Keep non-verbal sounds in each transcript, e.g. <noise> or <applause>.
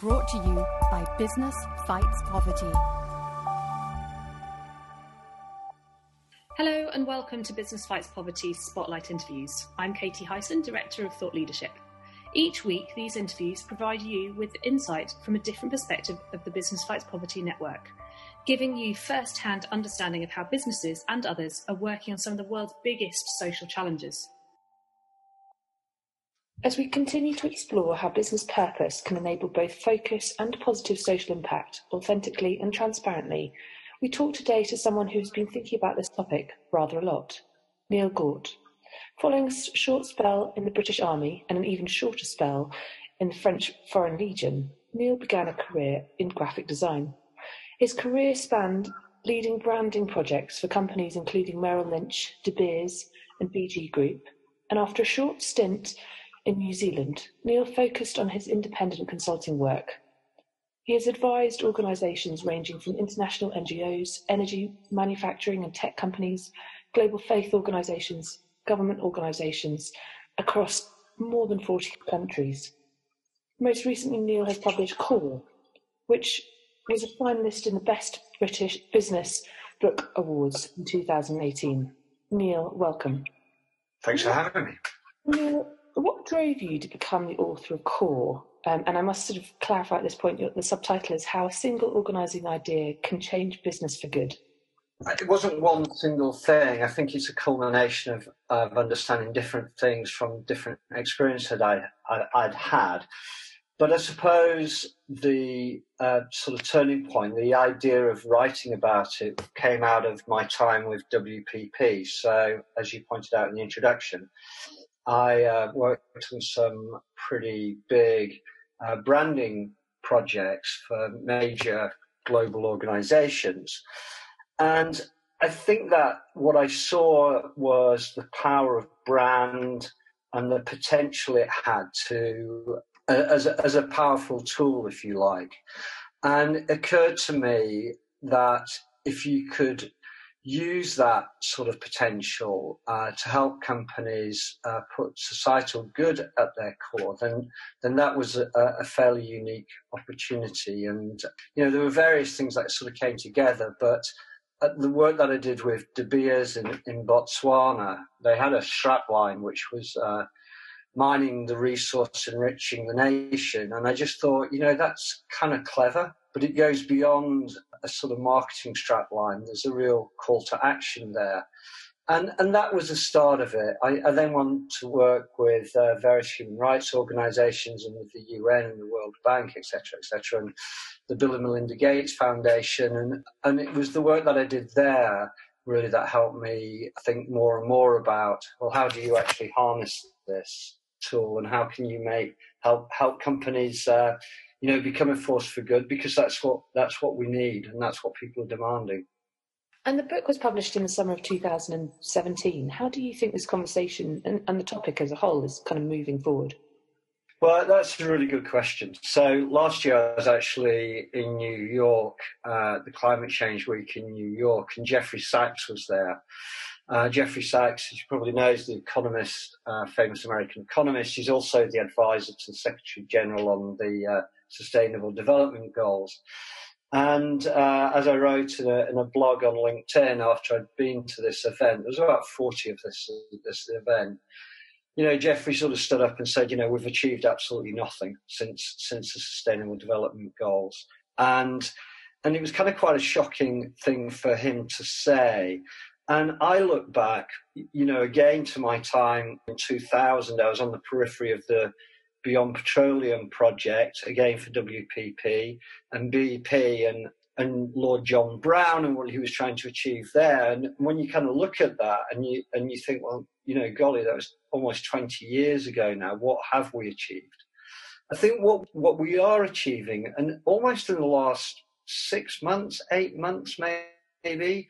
Brought to you by Business Fights Poverty. Hello and welcome to Business Fights Poverty Spotlight Interviews. I'm Katie Hyson, Director of Thought Leadership. Each week, these interviews provide you with insight from a different perspective of the Business Fights Poverty network, giving you first hand understanding of how businesses and others are working on some of the world's biggest social challenges. As we continue to explore how business purpose can enable both focus and positive social impact authentically and transparently, we talk today to someone who's been thinking about this topic rather a lot, Neil Gaught. Following a short spell in the British Army and an even shorter spell in the French Foreign Legion, Neil began a career in graphic design. His career spanned leading branding projects for companies including Merrill Lynch, De Beers, and BG Group, and after a short stint in New Zealand, Neil focused on his independent consulting work. He has advised organisations ranging from international NGOs, energy, manufacturing and tech companies, global faith organisations, government organisations across more than 40 countries. Most recently, Neil has published Core, which was a finalist in the Best British Business Book Awards in 2018. Neil, welcome. Thanks for having me. Neil, what drove you to become the author of Core? Um, and I must sort of clarify at this point, the subtitle is How a Single Organising Idea Can Change Business for Good. It wasn't one single thing. I think it's a culmination of, of understanding different things from different experiences that I, I, would had. But I suppose the uh, sort of turning point, the idea of writing about it came out of my time with WPP. So, as you pointed out in the introduction, I uh, worked on some pretty big uh, branding projects for major global organizations. And I think that what I saw was the power of brand and the potential it had to, uh, as, a, as a powerful tool, if you like. And it occurred to me that if you could use that sort of potential uh, to help companies uh, put societal good at their core, then then that was a, a, fairly unique opportunity. And you know there were various things that sort of came together, but the work that I did with De Beers in, in Botswana, they had a strapline which was uh, mining the resource, enriching the nation, and I just thought, you know, that's kind of clever but it goes beyond a sort of marketing strapline. There's a real call to action there. And, and that was the start of it. I, I then went to work with uh, various human rights organizations and with the UN and the World Bank, etc., etc., and the Bill and Melinda Gates Foundation. And, and it was the work that I did there really that helped me think more and more about, well, how do you actually harness this tool and how can you make, help, help companies, uh, you know, become a force for good because that's what that's what we need and that's what people are demanding. And the book was published in the summer of 2017. How do you think this conversation and, and the topic as a whole is kind of moving forward? Well, that's a really good question. So last year I was actually in New York, uh, the Climate Change Week in New York, and Jeffrey Sachs was there. Uh, Jeffrey Sachs, as you probably know, is the economist, uh, famous American economist. He's also the advisor to the Secretary General on the uh, Sustainable Development Goals. And uh, as I wrote in a, in a, blog on LinkedIn after I'd been to this event, there was about 40 of this, this event. You know, Jeffrey sort of stood up and said, you know, we've achieved absolutely nothing since since the Sustainable Development Goals. And and it was kind of quite a shocking thing for him to say. And I look back, you know, again to my time in 2000, I was on the periphery of the Beyond Petroleum project, again for WPP, and BP and, and Lord John Browne and what he was trying to achieve there. And when you kind of look at that and you, and you think, well, you know, golly, that was almost 20 years ago now. What have we achieved? I think what, what we are achieving, and almost in the last six months, eight months maybe,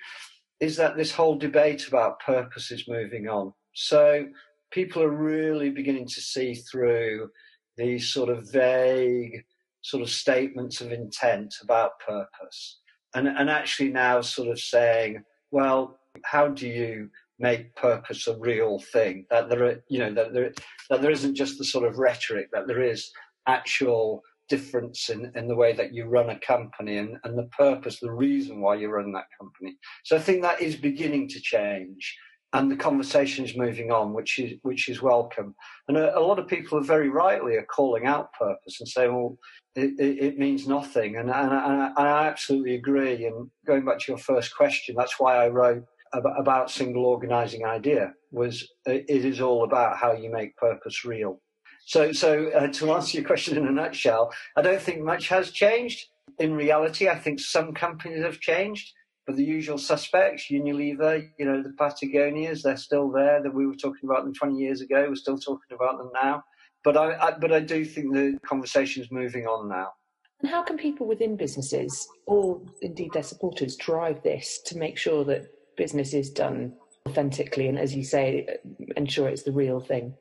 is that this whole debate about purpose is moving on. So people are really beginning to see through these sort of vague sort of statements of intent about purpose and, and actually now sort of saying, well, how do you make purpose a real thing? That there are, you know, that there, that there isn't just the sort of rhetoric, that there is actual difference in, in the way that you run a company and, and the purpose, the reason why you run that company. So I think that is beginning to change and the conversation is moving on, which is which is welcome. And a, a, lot of people are very rightly are calling out purpose and saying, "Well, it, it, it means nothing," and, and, and, I absolutely agree. And going back to your first question, that's why I wrote about, about single organising idea. Was it is all about how you make purpose real. So, so uh, to answer your question in a nutshell, I don't think much has changed. In reality, I think some companies have changed, but the usual suspects, Unilever, you know, the Patagonias, they're still there. That we were talking about them 20 years ago, we're still talking about them now. But I, I but I do think the conversation is moving on now. And how can people within businesses, or indeed their supporters, drive this to make sure that business is done authentically and, as you say, ensure it's the real thing?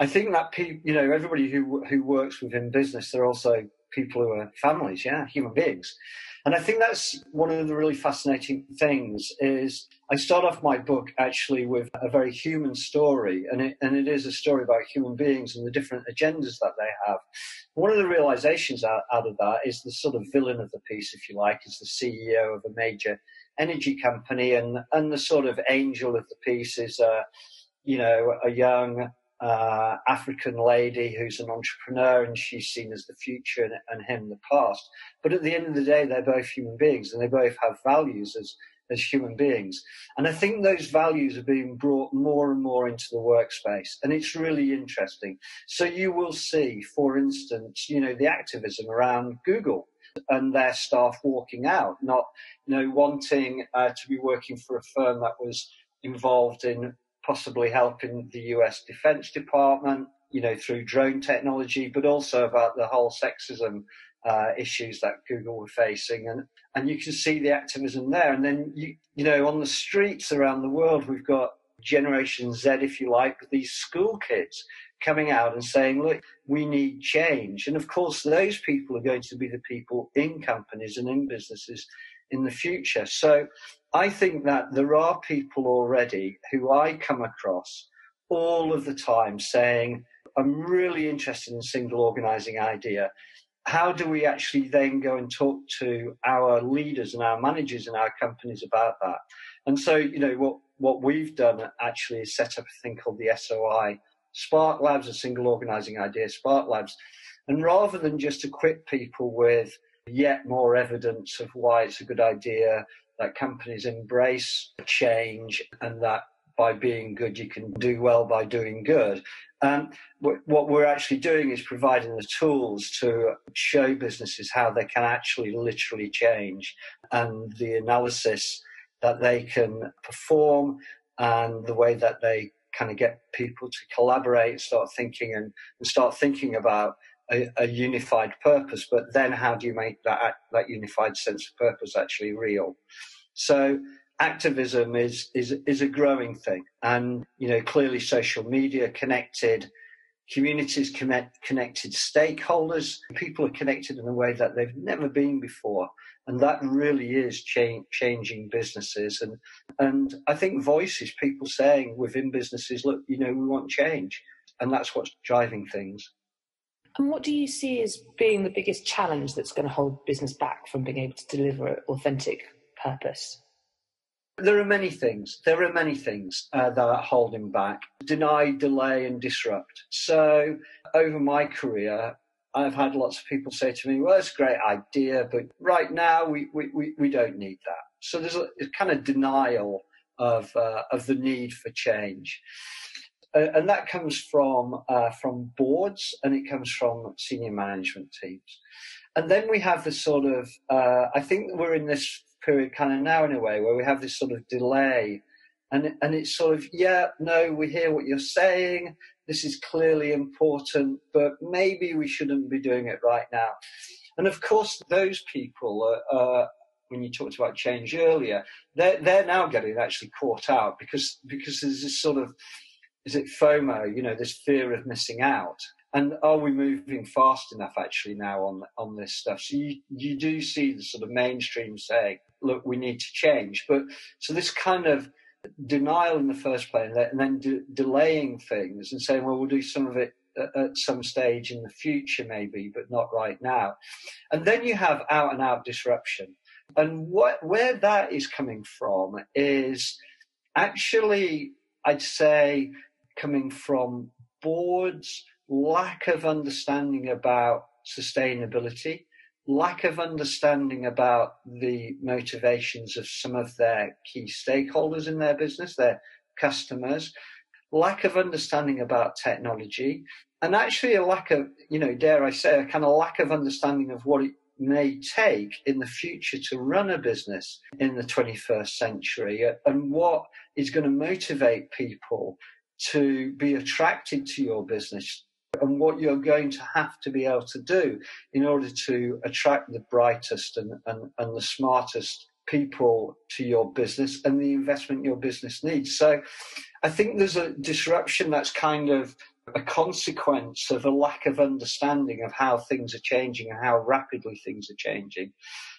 I think that people, you know, everybody who who works within business, they're also people who are families, yeah, human beings. And I think that's one of the really fascinating things is I start off my book actually with a very human story, and it, and it is a story about human beings and the different agendas that they have. One of the realizations out, out of that is the sort of villain of the piece, if you like, is the CEO of a major energy company, and, and the sort of angel of the piece is, a, you know, a young uh, African lady who's an entrepreneur and she's seen as the future and, and, him the past. But at the end of the day, they're both human beings and they both have values as, as human beings. And I think those values are being brought more and more into the workspace. And it's really interesting. So you will see, for instance, you know, the activism around Google and their staff walking out, not, you know, wanting uh, to be working for a firm that was involved in possibly helping the US Defense Department, you know, through drone technology, but also about the whole sexism uh, issues that Google were facing, and and you can see the activism there. And then you you know on the streets around the world, we've got Generation Z, if you like, these school kids coming out and saying, look, we need change. And of course, those people are going to be the people in companies and in businesses in the future. So I think that there are people already who I come across all of the time saying, I'm really interested in single organizing idea. How do we actually then go and talk to our leaders and our managers in our companies about that? And so, you know, what, what we've done actually is set up a thing called the SOI Spark Labs, a single organizing idea Spark Labs. And rather than just equip people with yet more evidence of why it's a good idea, that companies embrace change and that by being good, you can do well by doing good. Um, what we're actually doing is providing the tools to show businesses how they can actually literally change and the analysis that they can perform and the way that they kind of get people to collaborate, start thinking and, and start thinking about a, a, unified purpose. But then how do you make that, that unified sense of purpose actually real? So activism is is is a growing thing, and you know clearly social media connected communities connect, connected stakeholders people are connected in a way that they've never been before and that really is changing businesses and and i think voices people saying within businesses look you know we want change and that's what's driving things and what do you see as being the biggest challenge that's going to hold business back from being able to deliver authentic purpose? There are many things. There are many things uh, that are holding back. Deny, delay, and disrupt. So, over my career, I've had lots of people say to me, well, it's a great idea, but right now we, we, we, we don't need that. So there's a, a kind of denial of, uh, of the need for change. Uh, and that comes from, uh, from boards and it comes from senior management teams. And then we have this sort of, uh, I think we're in this period kind of now in a way where we have this sort of delay. And and it's sort of yeah no we hear what you're saying. This is clearly important but maybe we shouldn't be doing it right now. And of course those people are, when you talked about change earlier they're they're now getting actually caught out because because there's this sort of is it FOMO you know this fear of missing out and are we moving fast enough actually now on on this stuff? So you you do see the sort of mainstream saying, look, we need to change. But so this kind of denial in the first place, and then de- delaying things and saying, well, we'll do some of it at some stage in the future, maybe, but not right now. And then you have out and out disruption. And what, where that is coming from is actually, I'd say, coming from boards' lack of understanding about sustainability, lack of understanding about the motivations of some of their key stakeholders in their business, their customers, lack of understanding about technology, and actually a lack of, you know, dare I say, a kind of lack of understanding of what it may take in the future to run a business in the 21st century and what is going to motivate people to be attracted to your business and what you're going to have to be able to do in order to attract the brightest and, and, and the smartest people to your business and the investment your business needs. So I think there's a disruption that's kind of a consequence of a lack of understanding of how things are changing and how rapidly things are changing.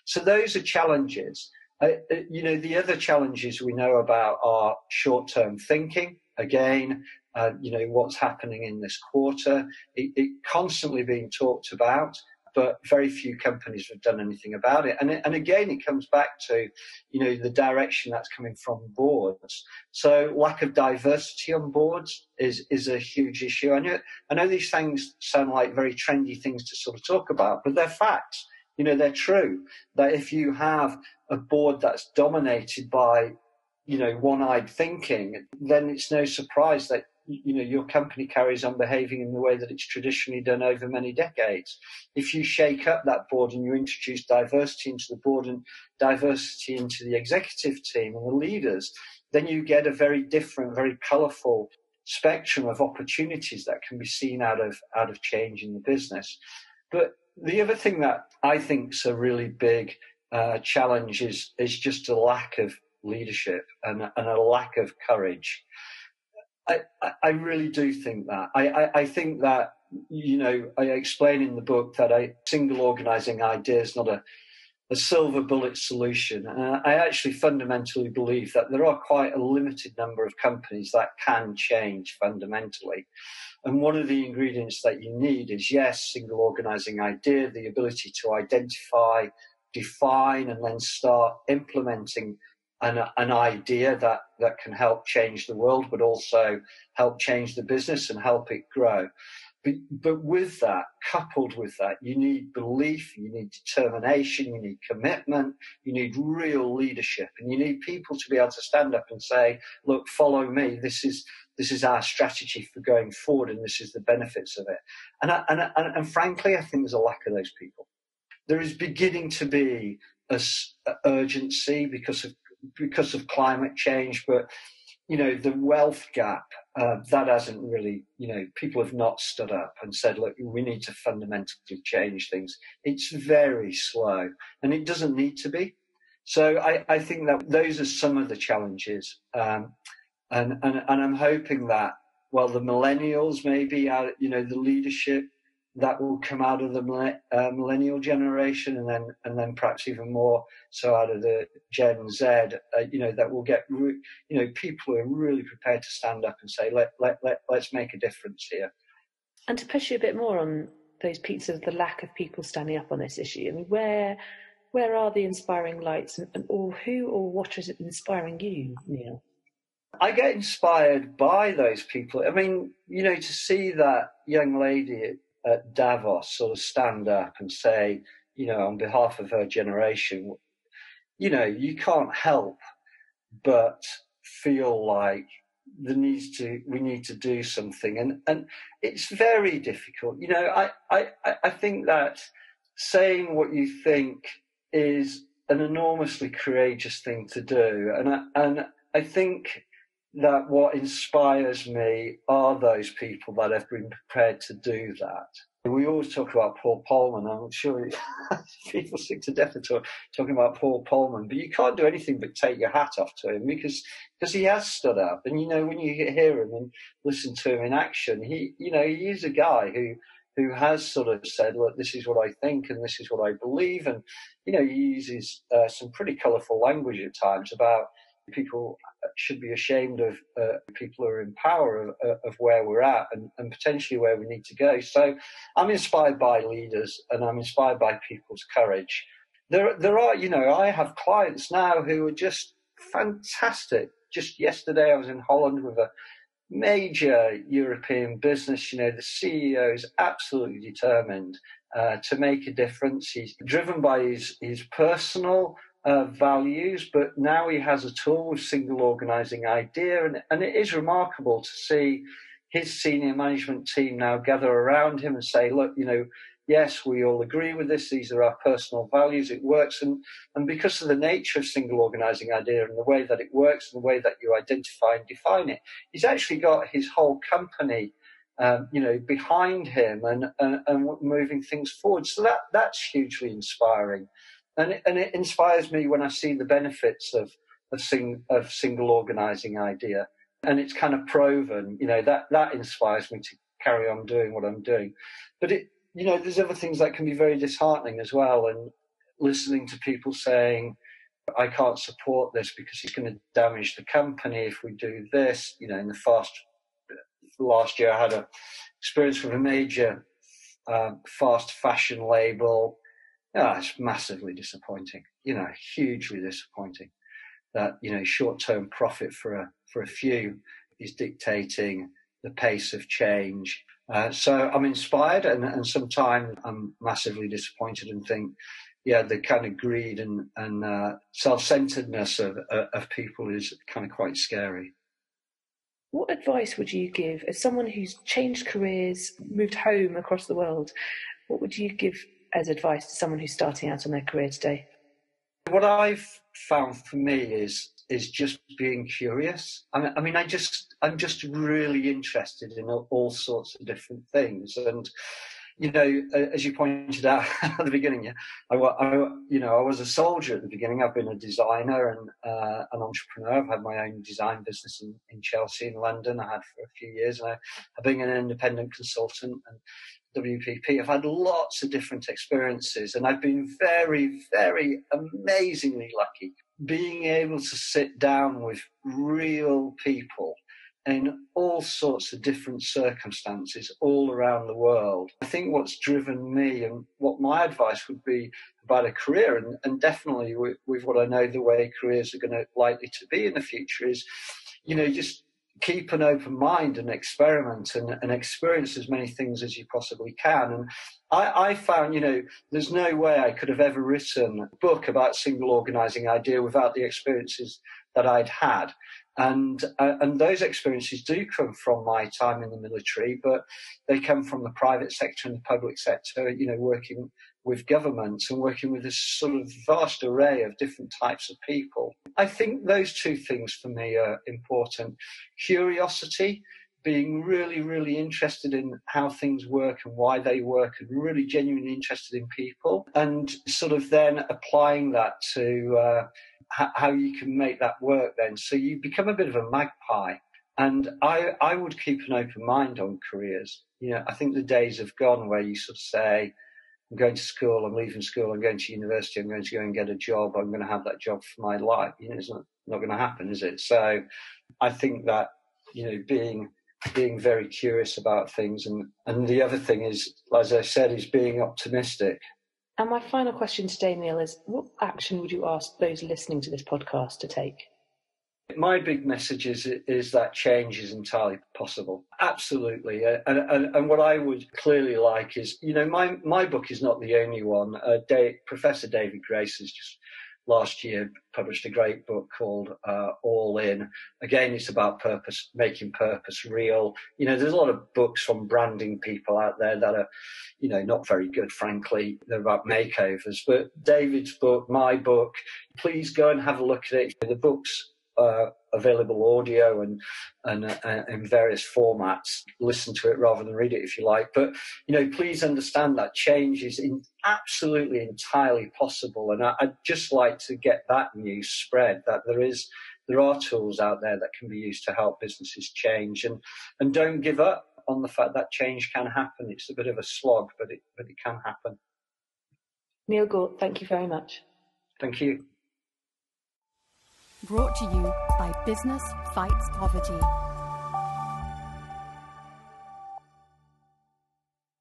So those are challenges. Uh, uh you know, the other challenges we know about are short-term thinking. Again, uh, you know, what's happening in this quarter. It, it, constantly being talked about, but very few companies have done anything about it. And, it, and again, it comes back to, you know, the direction that's coming from boards. So lack of diversity on boards is, is a huge issue. I know, I know these things sound like very trendy things to sort of talk about, but they're facts. You know, they're true that if you have a board that's dominated by you know, one-eyed thinking, then it's no surprise that you know your company carries on behaving in the way that it's traditionally done over many decades. If you shake up that board and you introduce diversity into the board and diversity into the executive team and the leaders, then you get a very different, very colourful spectrum of opportunities that can be seen out of out of change in the business. But the other thing that I think is a really big uh, challenge is is just a lack of leadership and, and a lack of courage. I, I really do think that. I, I, I, think that, you know, I explain in the book that a single organizing idea is not a, a silver bullet solution. And I actually fundamentally believe that there are quite a limited number of companies that can change fundamentally. And one of the ingredients that you need is, yes, single organizing idea, the ability to identify, define, and then start implementing an, an idea that, that can help change the world, but also help change the business and help it grow. But, but with that, coupled with that, you need belief, you need determination, you need commitment, you need real leadership, and you need people to be able to stand up and say, look, follow me. This is, this is our strategy for going forward and this is the benefits of it. And, and, and, and frankly, I think there's a lack of those people. There is beginning to be a urgency because of because of climate change, but you know the wealth gap uh, that hasn't really you know people have not stood up and said look we need to fundamentally change things. It's very slow and it doesn't need to be. So i, I think that those are some of the challenges um, and, and and i'm hoping that well the millennials maybe are you know the leadership that will come out of the uh, millennial generation, and then and then perhaps even more so out of the Gen Z. Uh, you know that will get re- you know people who are really prepared to stand up and say let let let let's make a difference here. And to push you a bit more on those pieces of the lack of people standing up on this issue. I mean, where where are the inspiring lights, and, and or who or what is it inspiring you, Neil? I get inspired by those people. I mean, you know, to see that young lady at Davos sort of stand up and say, you know, on behalf of her generation, you know, you can't help but feel like there needs to we need to do something. And and it's very difficult. You know i i i think that saying what you think is an enormously courageous thing to do. And I, and i think that what inspires me are those people that have been prepared to do that. We always talk about Paul Polman. I'm sure <laughs> people sick to death of talk, talking about Paul Polman, but you can't do anything but take your hat off to him because because he has stood up. And you know, when you hear him and listen to him in action, he you know he is a guy who who has sort of said, look, this is what I think and this is what I believe, and you know he uses uh, some pretty colourful language at times about People should be ashamed of uh, people who are in power of, uh, of where we're at and, and, potentially where we need to go. So I'm inspired by leaders and I'm inspired by people's courage. There, there are, you know, I have clients now who are just fantastic. Just yesterday, I was in Holland with a major European business. You know, the CEO is absolutely determined uh, to make a difference. He's driven by his, his personal uh, values, but now he has a tool with single organizing idea. And, and it is remarkable to see his senior management team now gather around him and say, look, you know, yes, we all agree with this. These are our personal values. It works. And, and because of the nature of single organizing idea and the way that it works and the way that you identify and define it, he's actually got his whole company, um, you know, behind him and, and, and moving things forward. So that, that's hugely inspiring. And it, and it inspires me when I see the benefits of, of, sing, of single organizing idea. And it's kind of proven, you know, that, that inspires me to carry on doing what I'm doing. But it, you know, there's other things that can be very disheartening as well. And listening to people saying, I can't support this because it's going to damage the company if we do this. You know, in the fast last year, I had a experience with a major um, fast fashion label. Yeah, it's massively disappointing. You know, hugely disappointing that you know short-term profit for a for a few is dictating the pace of change uh, so I'm inspired, and, and sometimes I'm massively disappointed and think, yeah, the kind of greed and, and uh, self-centeredness of, uh, of people is kind of quite scary. What advice would you give as someone who's changed careers, moved home across the world? What would you give as advice to someone who's starting out on their career today? What I've found for me is is just being curious. I mean, I just, I'm just really interested in all, sorts of different things. And, you know, as you pointed out <laughs> at the beginning, I, I, you know, I was a soldier at the beginning. I've been a designer and uh, an entrepreneur. I've had my own design business in, in Chelsea in London. I had for a few years, and I, I've been an independent consultant and WPP. I've had lots of different experiences, and I've been very, very amazingly lucky being able to sit down with real people in all sorts of different circumstances all around the world. I think what's driven me and what my advice would be about a career, and, and definitely with, with, what I know the way careers are going to likely to be in the future, is you know just keep an open mind and experiment and, and experience as many things as you possibly can. And I, I, found, you know, there's no way I could have ever written a book about single organizing idea without the experiences that I'd had. And, uh, and those experiences do come from my time in the military, but they come from the private sector and the public sector, you know, working with governments and working with this sort of vast array of different types of people. I think those two things for me are important. Curiosity, being really, really interested in how things work and why they work and really genuinely interested in people and sort of then applying that to uh, how you can make that work then. So you become a bit of a magpie. And I, I would keep an open mind on careers. You know, I think the days have gone where you sort of say, I'm going to school, I'm leaving school, I'm going to university, I'm going to go and get a job, I'm going to have that job for my life. You know, it's not, not going to happen, is it? So I think that, you know, being being very curious about things and, and the other thing is, as I said, is being optimistic. And my final question today, Neil, is what action would you ask those listening to this podcast to take? My big message is, is that change is entirely possible. Absolutely. And, and, and what I would clearly like is, you know, my, my book is not the only one. Uh, Dave, Professor David Grace has just last year published a great book called uh, All In. Again, it's about purpose, making purpose real. You know, there's a lot of books from branding people out there that are, you know, not very good, frankly. They're about makeovers. But David's book, my book, please go and have a look at it. The book's uh, available audio and and uh, in various formats. Listen to it rather than read it if you like. But you know, please understand that change is in, absolutely entirely possible, and I, would just like to get that news spread that there is there are tools out there that can be used to help businesses change, and and don't give up on the fact that change can happen. It's a bit of a slog, but it but it can happen. Neil Gaught, thank you very much. Thank you. Brought to you by Business Fights Poverty.